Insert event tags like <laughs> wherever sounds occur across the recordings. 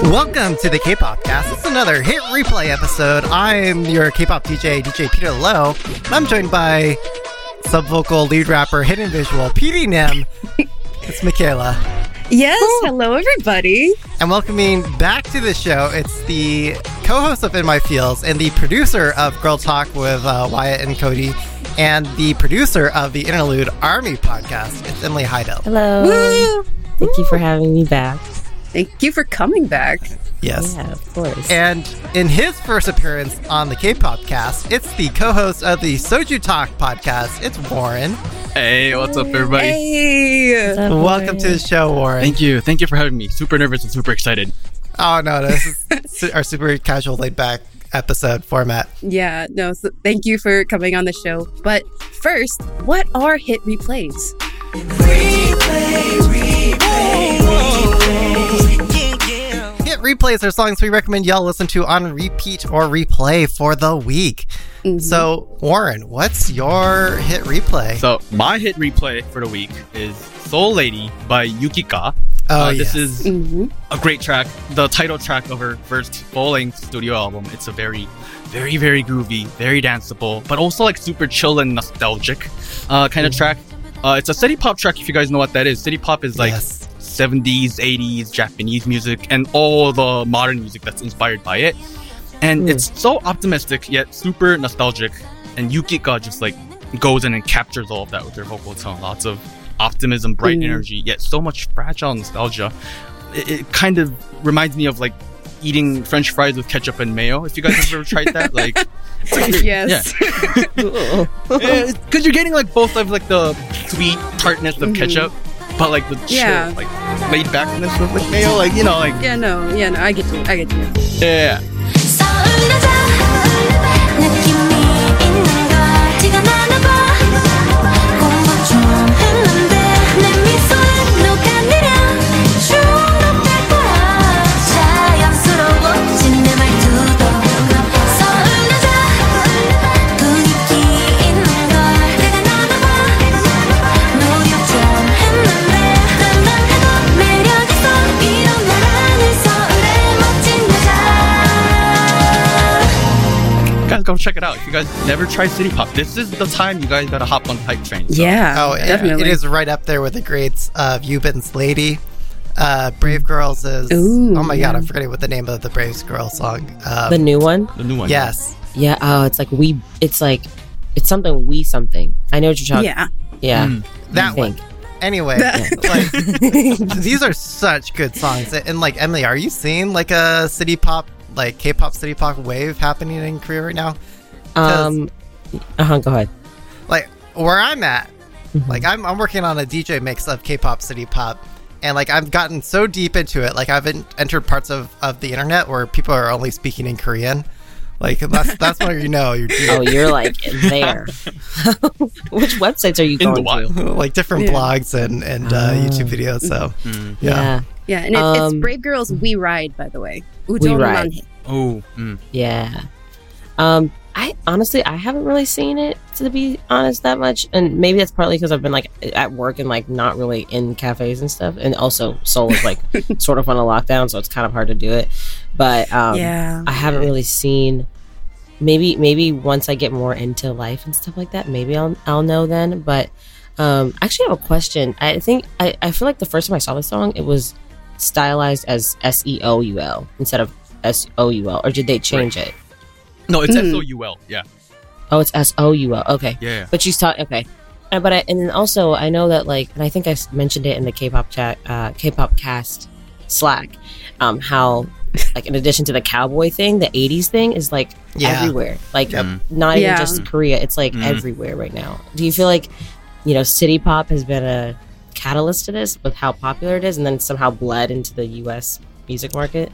Welcome to the K-pop cast. It's another hit replay episode. I'm your K-pop DJ, DJ Peter Lowe. I'm joined by sub-vocal lead rapper, hidden visual, PD Nim. it's Michaela. Yes, hello everybody. And welcoming back to the show, it's the co-host of In My Feels and the producer of Girl Talk with uh, Wyatt and Cody, and the producer of the Interlude Army podcast. It's Emily Haydel. Hello. Woo! Thank you for having me back. Thank you for coming back. Yes. Yeah, of course. And in his first appearance on the K-pop cast, it's the co-host of the Soju Talk podcast. It's Warren. Hey, what's up, everybody? Hey. What's up, Welcome to the show, Warren. Thank you. Thank you for having me. Super nervous and super excited. Oh no, this is <laughs> our super casual, laid-back episode format. Yeah, no, so thank you for coming on the show. But first, what are hit replays? Hit replays are songs we recommend y'all listen to on repeat or replay for the week. Mhm. So, Warren, what's your hit replay? So, my hit replay for the week is Soul Lady by Yukika. oh, Uh, yes. This is Mhm. a great track. The title track of her first full-length studio album. It's a very, very, very groovy, very danceable, but also like super chill and nostalgic uh, kind of track. Uh, it's a city pop track. If you guys know what that is, city pop is like yes. 70s, 80s Japanese music and all the modern music that's inspired by it. And Hmm. it's so optimistic yet super nostalgic. And Yukika just like goes in and captures all of that with her vocal tone. Lots of optimism, bright Mm. energy, yet so much fragile nostalgia. It, it kind of reminds me of like eating French fries with ketchup and mayo. If you guys have ever tried that, like <laughs> Yes. Cool. <laughs> because <laughs> you're getting like both of like the sweet tartness of Mhm. ketchup, but like the chill, Yeah. like laid backness of like mayo, like you know, like yeah, no, yeah, no, I get you. I get you. yeah. Go check it out. If you guys never tried City Pop, this is the time you guys gotta hop on the hype train. So, Yeah, Oh, it- definitely. it is right up there with the greats of Yubin's Lady. Uh, Brave Girls is. Ooh, oh my yeah. god, I'm forgetting what the name of the Brave Girls song. Um, the new one? The new one. yes. Yeah. Oh, it's like we. It's like it's something we something. I know what you're talking. yeah. Yeah. Mm. That one. Anyway, like <laughs> these are such good songs. And like Emily, are you seeing like a city pop, like K-pop city pop wave happening in Korea right now? um. Uh huh. Go ahead. Like where I'm at, Mhm. like I'm I'm working on a DJ mix of K-pop city pop. And like I've gotten so deep into it, like I've entered parts of, of the internet where people are only speaking in Korean. Like that's that's where you know you're deep. <laughs> Oh, you're like there. <laughs> Which websites are you In going the wild. to? <laughs> like different Yeah. blogs and and uh, Ah. YouTube videos. So Mm. yeah. Yeah. Yeah, and it's, um, it's Brave Girls We Ride, by the way. Udon we Ride. Oh, mm. yeah. Um, I honestly I haven't really seen it to be honest that much, and maybe that's partly because I've been like at work and like not really in cafes and stuff, and also Seoul is like <laughs> sort of on a lockdown, so it's kind of hard to do it. But um, yeah, I haven't really seen. Maybe maybe once I get more into life and stuff like that, maybe I'll I'll know then. But um, actually, I have a question. I think I, I feel like the first time I saw the song, it was stylized as S E O U L instead of S O U L, or did they change it? No, it's Mm. S O U L. Yeah. Oh, it's S O U L. Okay, Yeah. but she's taught. Okay, uh, but I, and then also I know that like, and I think I mentioned it in the K-pop chat, uh, K-pop cast Slack, um, how like in addition to the cowboy thing, the '80s thing is like Yeah. everywhere. Like Yep. Mm. not even just Korea. It's like Mm. everywhere right now. Do you feel like you know city pop has been a catalyst to this with how popular it is, and then somehow bled into the U.S. music market?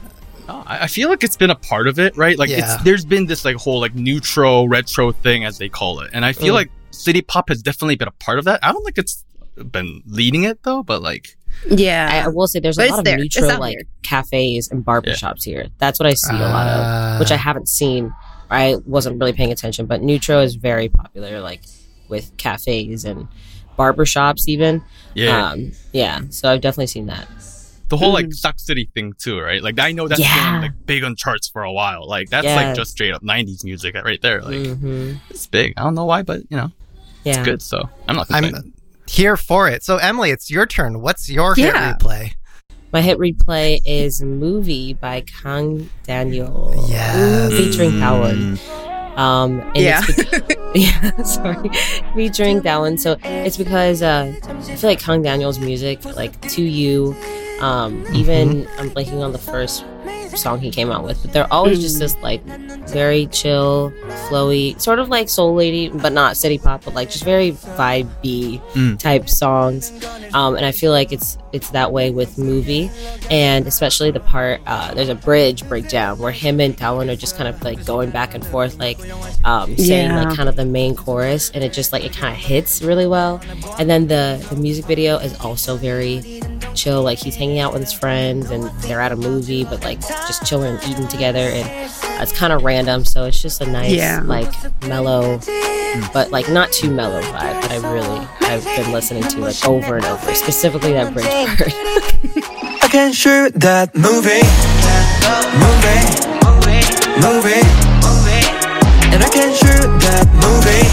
I I feel like it's been a part of it, right? Like Yeah. it's there's been this like whole like neutral retro thing as they call it, and I feel Mm. like city pop has definitely been a part of that. I don't think it's been leading it though, but like I, I will say there's But a lot of there. It's neutral out like there. cafes and barbershops here. That's what I see a lot of, Uh, which I haven't seen. I wasn't really paying attention, but newtro is very popular, like with cafes and barbershops, even. yeah. Um, yeah. So I've definitely seen that. the whole like SSAK3 thing too, right? Like I know that's Yeah. been like big on charts for a while. Like that's Yes. like just straight up '90s music right there. Like hmm it's big. I don't know why, but you know Yeah. it's good. So I'm not complaining. I'm here for it. So Emily, it's your turn. What's your hit replay? My hit replay is "Movie" by Kang Daniel. Yes. featuring Mm. Howard. Um, and Yeah. It's bec- <laughs> <laughs> yeah, sorry, we featuring that one. So it's because uh, I feel like Kang Daniel's music, like to you, um, even I'm blanking on the first song he came out with, but they're always just this like very chill, flowy, sort of like soul lady, but not city pop, but like just very vibey Mm. type songs. Um, and I feel like it's it's that way with movie, and especially the part uh, there's a bridge breakdown where him and Talon are just kind of like going back and forth, like um, saying Yeah. like kind of the main chorus, and it just like it kind of hits really well. And then the the music video is also very chill. Like he's hanging out with his friends, and they're at a movie, but like just chilling eating together, and it's kind of random. So it's just a nice Yeah. like mellow but like not too mellow vibe that I really I've been listening to like over and over, specifically that bridge part. <laughs> I can shoot that movie, movie, movie, and I can shoot that movie,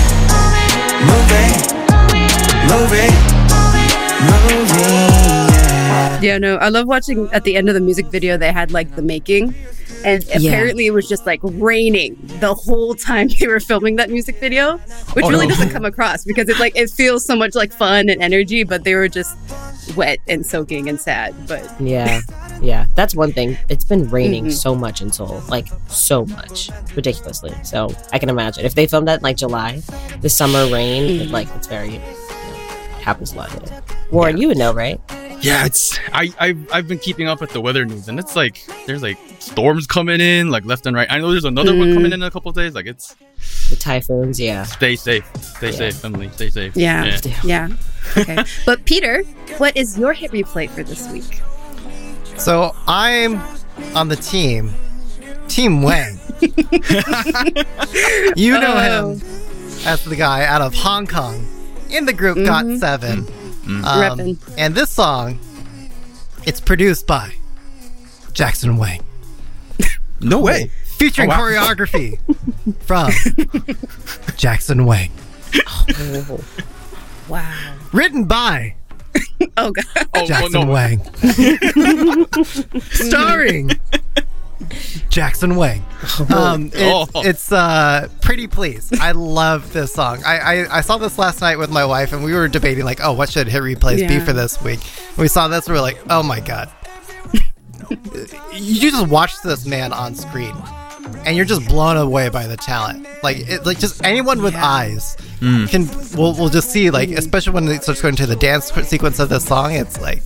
movie, movie, movie. Yeah. Yeah, no, I love watching at the end of the music video, they had like the making. And Yeah. apparently it was just like raining the whole time they were filming that music video, which Oh, really no. doesn't come across because it's like it feels so much like fun and energy, but they were just wet and soaking and sad. But yeah. Yeah. That's one thing. It's been raining Mhm. so much in Seoul. Like so much. Ridiculously. So I can imagine. If they filmed that in like July, the summer rain, it, like it's very you know, it happens a lot. Warren, you would know, right? Yeah, it's I I've, I've been keeping up with the weather news, and it's like there's like storms coming in like left and right. I know there's another one Mm. coming in in a couple of days. Like it's The typhoons, yeah. stay safe, stay Yeah. safe, Emily, stay safe. yeah, yeah. Okay. but Peter, what is your hit replay for this week? So I'm on the team, Team Wang. <laughs> you know Oh. him as the guy out of Hong Kong in the group Got Mhm. 7 Mm. Um, and this song, it's produced by Jackson Wang, <laughs> No way. featuring Oh, wow. choreography <laughs> from Jackson Wang, Oh, Wow. written by Oh god. Oh, oh Jackson no. Wang, <laughs> starring Jackson Wang. Um, it- Oh. It's uh, pretty please. I love this song. I, I I saw this last night with my wife, and we were debating like, oh, what should hit replays be for this week? we saw this, we were like, oh my god. you just watch this man on screen, and you're just blown away by the talent. Like, it, like just anyone with Yeah. eyes can will will just see like, especially when it starts going to the dance sequence of this song. It's like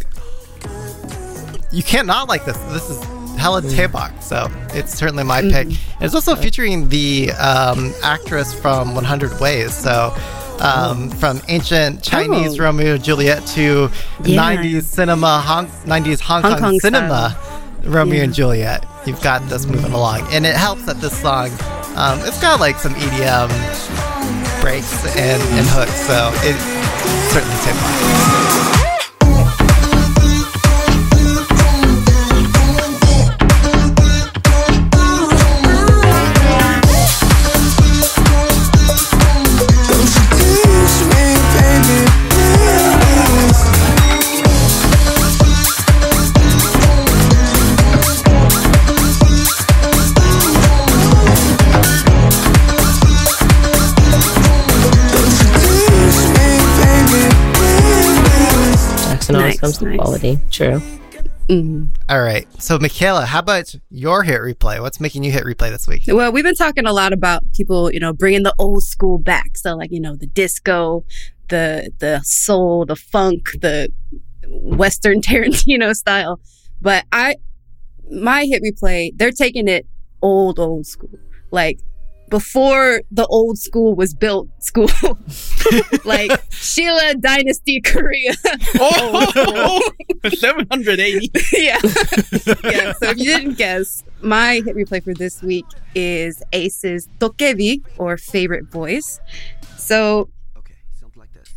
you can't not like this. This is hella Daebak, so it's certainly my pick. And it's also featuring the um, actress from 100 Ways, so um, from ancient Chinese Oh. Romeo and Juliet to Yeah. 90s cinema, Hong, 90s Hong, Hong Kong, Kong cinema. Romeo Yeah. and Juliet. You've got this moving along, and it helps that this song, um, it's got like some EDM breaks and, and hooks, so it certainly Daebak. Jackson always Nice, to quality. True. Mhm. All right, so Michaela, how about your hit replay? What's making you hit replay this week? Well, we've been talking a lot about people, you know, bringing the old school back. So, like, you know, the disco, the the soul, the funk, the Western <laughs> Tarantino style. But I, my hit replay, they're taking it old, old school, like before the old school was built. School, <laughs> like Silla Dynasty Korea. <laughs> Oh, <laughs> 780. yeah. yeah. So if you didn't guess, my hit replay for this week is Ace's Dokebi or Favorite Boys. So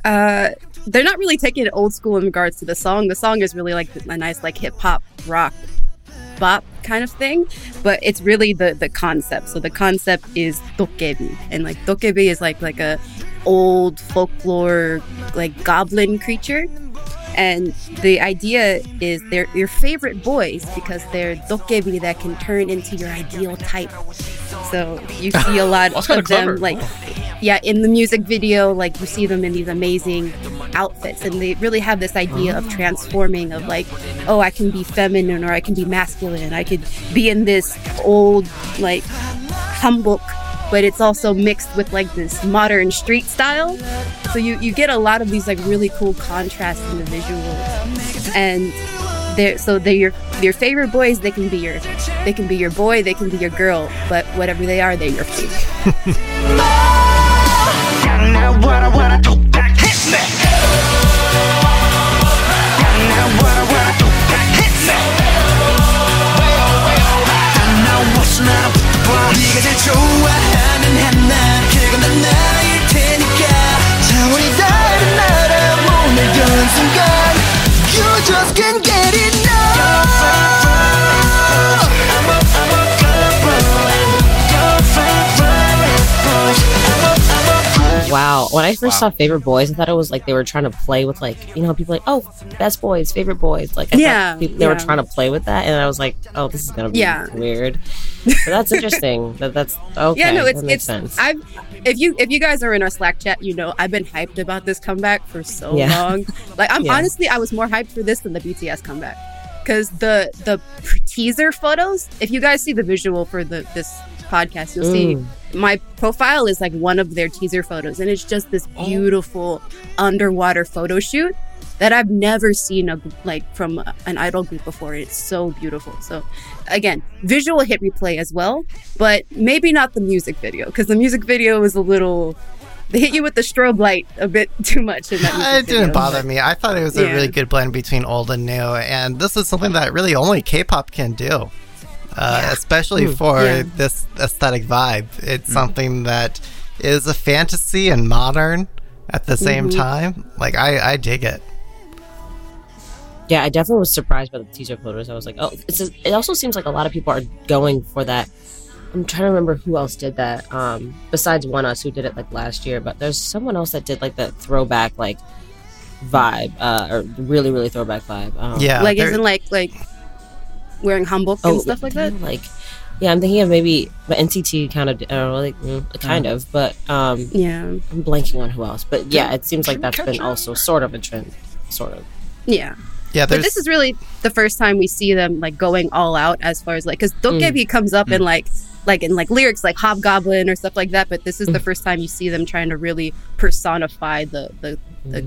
uh they're not really taking it old school in regards to the song. The song is really like a nice like hip hop rock bop kind of thing, but it's really the the concept. So the concept is dokebi, and like dokebi is like like a old folklore like goblin creature. And the idea is they're your favorite boys because they're dokebi that can turn into your ideal type. So you <laughs> see a lot That's of them clever. like yeah, in the music video, like you see them in these amazing outfits, and they really have this idea of uh-huh. transforming of like, oh, I can be feminine or I can be masculine. I could be in this old like hanbok, but it's also mixed with like this modern street style. So you, you get a lot of these like really cool contrasts in the visuals. And they're, so they're your, your favorite boys. They can be your they can be your boy. They can be your girl. But whatever they are, they're your favorite. <laughs> even the next When I first saw Favorite Boys, I thought it was like they were trying to play with like you know people like oh best boys, favorite boys. Like I Yeah, people- they were trying to play with that, and I was like oh this is gonna be Yeah. weird. <laughs> But that's interesting. that that's okay. yeah, no, it's that makes it's. sense. I've if you if you guys are in our Slack chat, you know I've been hyped about this comeback for so Yeah. long. <laughs> Like I'm Yeah. honestly, I was more hyped for this than the BTS comeback because the the teaser photos. If you guys see the visual for the this podcast, you'll see Mm. My profile is like one of their teaser photos, and it's just this oh. beautiful underwater photo shoot that I've never seen a, like from a- an idol group before. It's so beautiful. So again, visual hit replay as well, but maybe not the music video because the music video was a little. They hit you with the strobe light a bit <laughs> too much in that. music It didn't video. bother me. I thought it was a really good blend between old and new, and this is something that really only K-pop can do, uh, especially for Yeah. this aesthetic vibe. It's something that is a fantasy and modern at the same time. Like I, I dig it. Yeah, I definitely was surprised by the teaser photos. I was like, oh, it's it also seems like a lot of people are going for that. I'm trying to remember who else did that. Um, besides ONEUS, who did it like last year, but there's someone else that did like that throwback like vibe, uh, or really really throwback vibe. Um, Yeah, like isn't like like wearing hanbok and stuff like that. Like, yeah, I'm thinking of maybe, but NCT kind of, uh, like mm, kind of, but um, Yeah, I'm blanking on who else. But yeah, it seems like that's been also sort of a trend, sort of. yeah. yeah. But this is really the first time we see them like going all out as far as like because Dokebi comes up in like like in like lyrics like Hobgoblin or stuff like that. But this is the first time you see them trying to really personify the the, the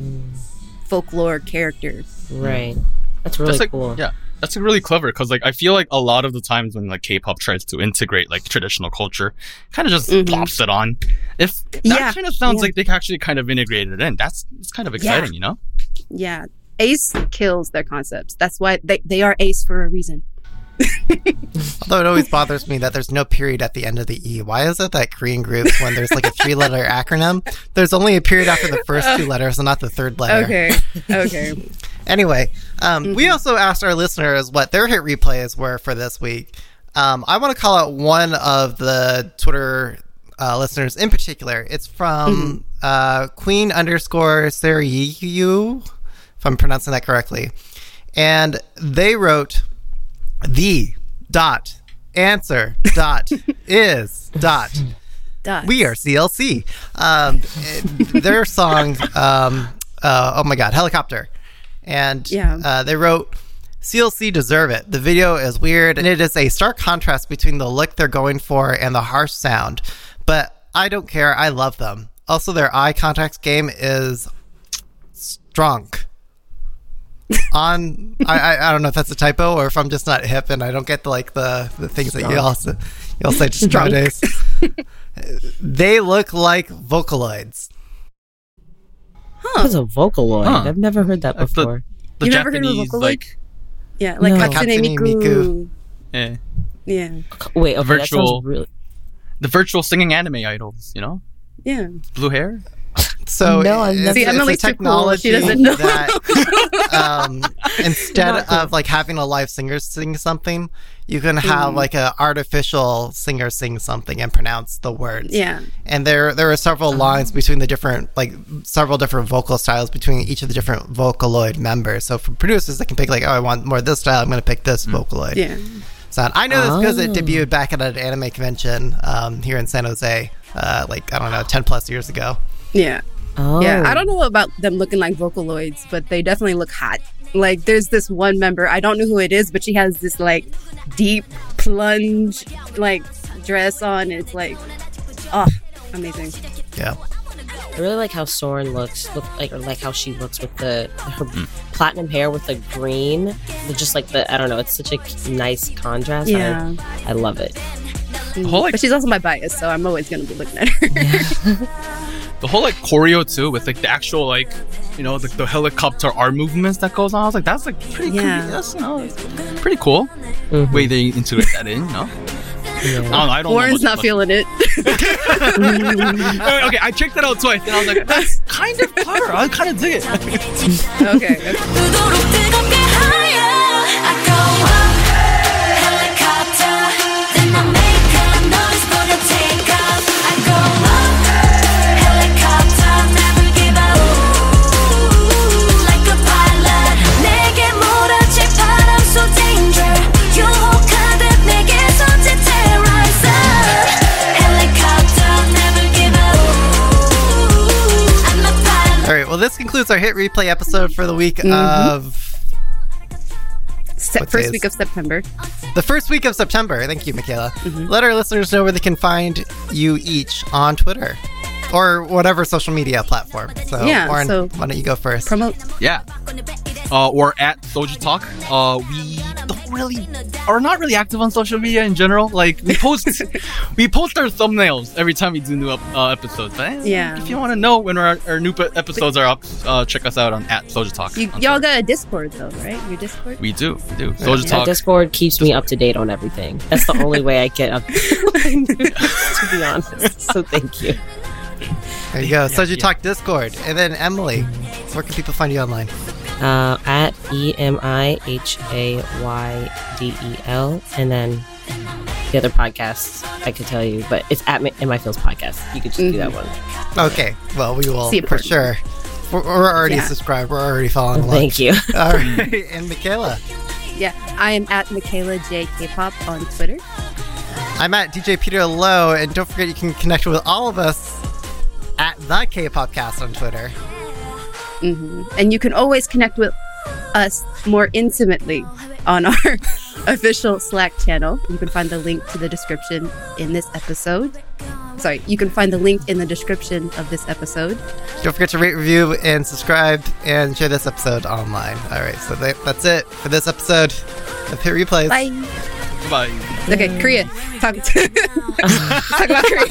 folklore character. Right. That's really That's like, cool. yeah, that's really clever because like I feel like a lot of the times when like K-pop tries to integrate like traditional culture, kind of just Mhm. plops it on. If that Yeah, kind of sounds yeah. like they actually kind of integrated it in, that's it's kind of exciting, you know? Yeah, Ace kills their concepts. That's why they they are Ace for a reason. <laughs> Although it always bothers me that there's no period at the end of the E. Why is it that Korean groups, when there's like a three letter acronym, there's only a period after the first two letters and not the third letter? Okay, okay. <laughs> Anyway, um, we also asked our listeners what their hit replays were for this week. Um, I want to call out one of the Twitter uh, listeners in particular. It's from uh, Queen underscore Sariyu, if I'm pronouncing that correctly. And they wrote the dot answer dot <laughs> is dot Dots. we are CLC. Um, their song, um, uh, oh my god, helicopter, and Yeah. uh, they wrote. CLC deserve it. The video is weird, and it is a stark contrast between the look they're going for and the harsh sound. But I don't care. I love them. Also, their eye contact game is strong. <laughs> On, I, I don't know if that's a typo or if I'm just not hip and I don't get the like the the things that you also you all say just nowadays. <laughs> they look like Vocaloids. That's a Vocaloid. Huh. I've never heard that That's the- before. The You never heard of Japanese Vocaloid? like yeah, like No. Hatsune Hatsune Miku. Miku. eh, Yeah, Wait, okay, Virtual- sounds really. the virtual singing anime idols, you know, yeah. blue hair. So No, I've it's, never- See, it's Emily's a too cool. She doesn't know. that <laughs> um, <laughs> instead cool. of like having a live singer sing something, you can have Mm-hmm. like an artificial singer sing something and pronounce the words. Yeah. And there there are several Oh. lines between the different like several different vocal styles between each of the different Vocaloid members. So for producers, they can pick like, oh, I want more of this style. I'm going to pick this Vocaloid Mm. Yeah. sound. I know this because it Oh. debuted back at an anime convention um, here in San Jose, uh, like I don't know, ten plus years ago. Yeah. Oh. Yeah, I oh. don't know about them looking like Vocaloids, but they definitely look hot. Like, there's this one member, I don't know who it is, but she has this like deep plunge like dress on. It's like, oh, amazing. Yeah. I really like how Sorn looks, look like or like how she looks with the her hmm. platinum hair with the green. Just like the I don't know, it's such a nice contrast. I- Yeah. I, love it. The whole like But she's also my bias, so I'm always gonna be looking at her. <laughs> <laughs> the whole like choreo too, with like the actual like you know the, the helicopter arm movements that goes on. I was like, that's like pretty Yeah. cool. That's you know, it's pretty cool. Mhm. Way they integrate that in, you know. I don't know. I don't Warren's much not about- feeling it. okay, I checked that out twice, and I was like, that's kind of clever. I kind of dig it. <laughs> okay. <laughs> Well, this concludes our hit replay episode for the week Mm-hmm. of Se- first week of September. the first week of September. Thank you, Michaela. Mm-hmm. Let our listeners know where they can find you each on Twitter or whatever social media platform. So, Yeah, Warren, so- why don't you go first? Promote. Yeah. Uh, or at Soju Talk. Uh, we don't really are not really active on social media in general. Like we post, <laughs> we post our thumbnails every time we do new ep- uh, episodes. But eh, Yeah. if you want to know when our, our new episodes are up, uh, check us out on at Soju Talk. You, y'all got a Discord though, right? Your Discord. we do, we do. Soju That Talk. Discord keeps me up to date on everything. That's the only way I get up. <laughs> <laughs> to be honest, so thank you. There you go. Soju yeah. Talk Discord. And then Emily, where can people find you online? Uh, at E M I H A Y D E L, and then the other podcasts I could tell you, but it's at in my feels podcast. You could just do that one. Okay. Well, we will See for sure. We're, we're already Yeah. subscribed. We're already following along. Thank you. <laughs> All right. And Michaela, Yeah, I am at Michaela J K-pop on Twitter. I'm at DJ Peter Lowe, and don't forget you can connect with all of us at the K-Popcast on Twitter. hmm And you can always connect with us more intimately on our <laughs> official Slack channel. You can find the link to the description in this episode. Sorry, you can find the link in the description of this episode. Don't forget to rate, review, and subscribe, and share this episode online. All right, so that's it for this episode of Hit Replays. Bye. Bye. Okay, Korea. Talk, <laughs> talk about Korea.